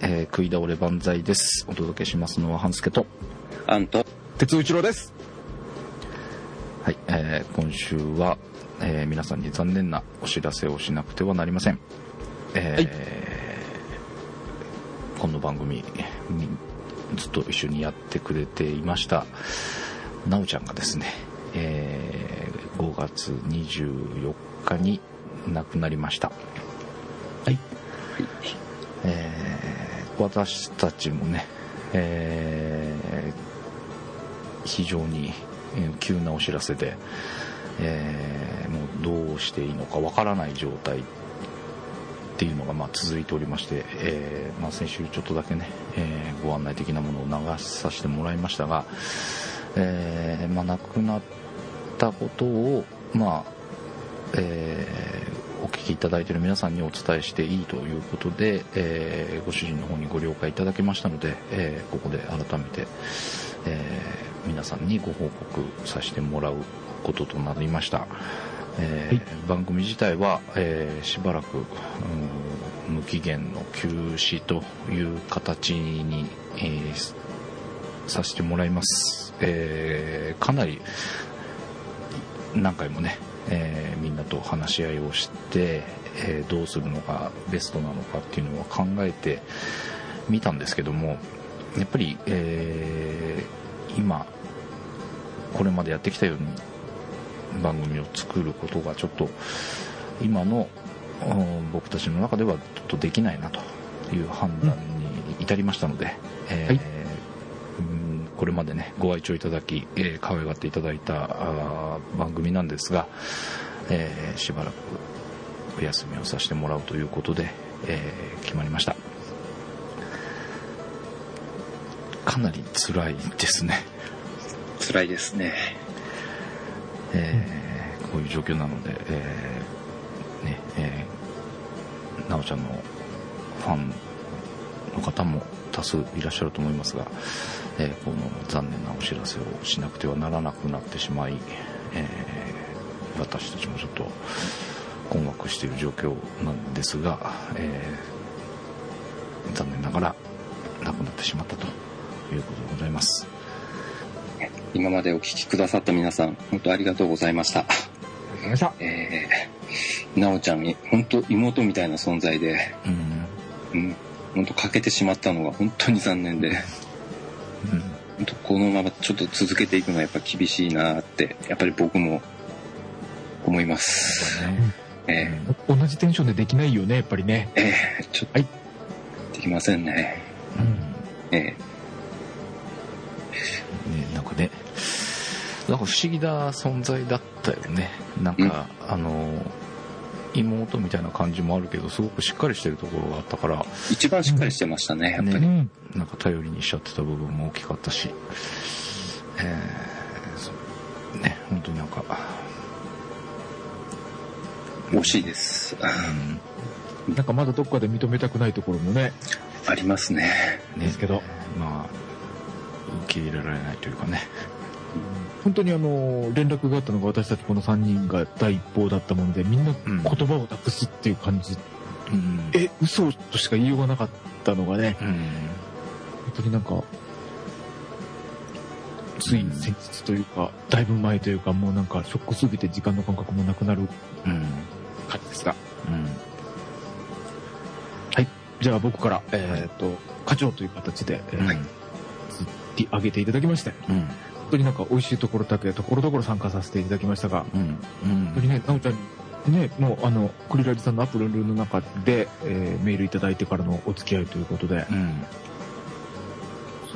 えー、食い倒れ万歳です。お届けしますのは、半助と。あんと、鉄内郎です。はい、えー、今週は、えー、皆さんに残念なお知らせをしなくてはなりません。えーこの番組にずっと一緒にやってくれていました、なおちゃんがですね、えー5月24日に亡くなりました。はい。えー私たちもね、えー非常に急なお知らせで、えーもうどうしていいのかわからない状態っていうのがまあ続いておりまして、えーまあ、先週ちょっとだけね、えご案内的なものを流させてもらいましたが、えまあ、亡くなったことを、まあえお聞きいただいている皆さんにお伝えしていいということで、えーご主人の方にご了解いただけましたので、えーここで改めて、えー皆さんにご報告させてもらうこととなりました、えー番組自体は、えーしばらく、うん無期限の休止という形に、えーさせてもらいます、えーかなり何回もね、えーみんなと話し合いをして、えーどうするのがベストなのかっていうのは考えてみたんですけどもやっぱり、えー今これまでやってきたように番組を作ることがちょっと今の僕たちの中ではちょっとできないなという判断に至りましたので、えーはい。これまでねご愛聴いただき、えー可愛がっていただいた番組なんですが、えーしばらくお休みをさせてもらうということで、えー決まりましたかなり辛いですね辛いですね。えーこういう状況なので、えーねえーなおちゃんのファンの方も多数いらっしゃると思いますが、えーこの残念なお知らせをしなくてはならなくなってしまい、えー私たちもちょっと困惑している状況なんですが、えー残念ながら亡くなってしまったということでございます。今までお聞きくださった皆さん、本当ありがとうございました。ありがとうございました。えー、なおちゃんに、本当妹みたいな存在で、うんうん、本当欠けてしまったのが本当に残念で、うんこのままちょっと続けていくのはやっぱ厳しいなって、やっぱり僕も思います。え同じテンションでできないよね、やっぱりね。ー、えー、ちょっと、はいできませんね。うんえね、なんかね、なんか不思議な存在だったよね。なんか、あの、妹みたいな感じもあるけど、すごくしっかりしてるところがあったから、ー、一番しっかりしてましたね、やっぱり。うん。なんか頼りにしちゃってた部分も大きかったし、えーね、本当になんか、惜しいです。うん、なんかまだどっかで認めたくないところもね、ありますね。ねですけど、まあ、受け入れられないというかね、本当にあの、連絡があったのが私たちこの3人が第一報だったもんで、みんなうん。言葉をなくすっていう感じ、うん、え、嘘としか言いようがなかったのがね、うん、本当になんか、つい先日というか、だいぶ前というか、もうなんかショックすぎて時間の感覚もなくなるうん、感じですが。うん、じゃあ僕から、えっ、と、課長という形で、えーうん、釣り上げていただきまして、うん、本当になんか美味しいところだけ、ところどころ参加させていただきましたが、うん、本当にね、なおちゃんにね、もうあの、クリラジさんのアプリの中で、えーメールいただいてからのお付き合いということで、うん、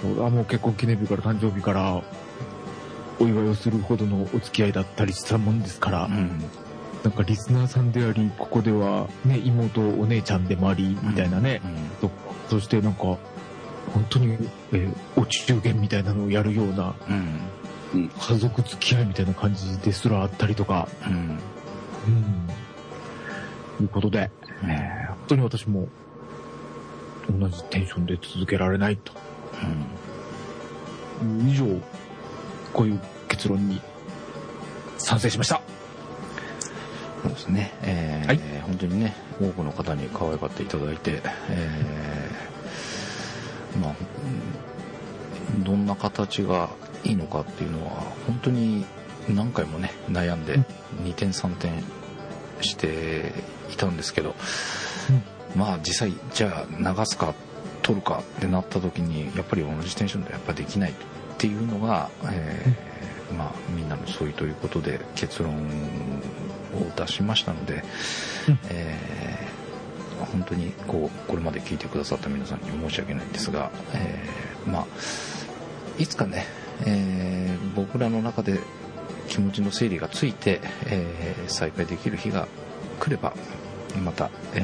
そうあもう結婚記念日から誕生日から、お祝いをするほどのお付き合いだったりしたもんですから、うん、なんかリスナーさんであり、ここではね、妹、お姉ちゃんでもあり、みたいなね、とそしてなんか、本当に、えーお中元みたいなのをやるような、うん、家族付き合いみたいな感じですらあったりとか、うん、うん、いうことで、うん、え。ー本当に私も、同じテンションで続けられないと。以上、こういう結論に賛成しました。そうですね、えーはい。本当にね、多くの方に可愛がっていただいて、えーどんな形がいいのかっていうのは本当に何回もね悩んで2点3点していたんですけど、まあ実際じゃあ流すか取るかってなった時にやっぱり同じテンションでやっぱできないっていうのが、えーまあ、みんなの相違ということで結論を出しましたので、えー本当にこうこれまで聞いてくださった皆さんに申し訳ないんですが、えーまあいつかね、えー僕らの中で気持ちの整理がついて、えー再開できる日が来ればまた、え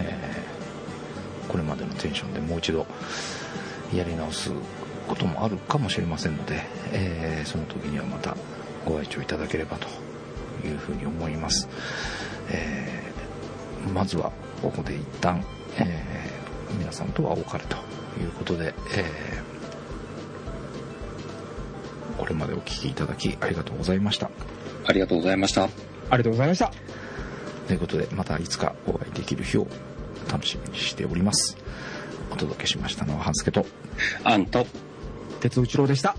ーこれまでのテンションでもう一度やり直すこともあるかもしれませんので、えーその時にはまたご愛聴いただければというふうに思います、えまずはここで一旦、えー皆さんとはお別れということで、えーこれまでお聞きいただきありがとうございましたありがとうございました。ありがとうございました。ということでまたいつかお会いできる日を楽しみにしておりますお届けしましたのは半助とあんと、鉄内郎でした。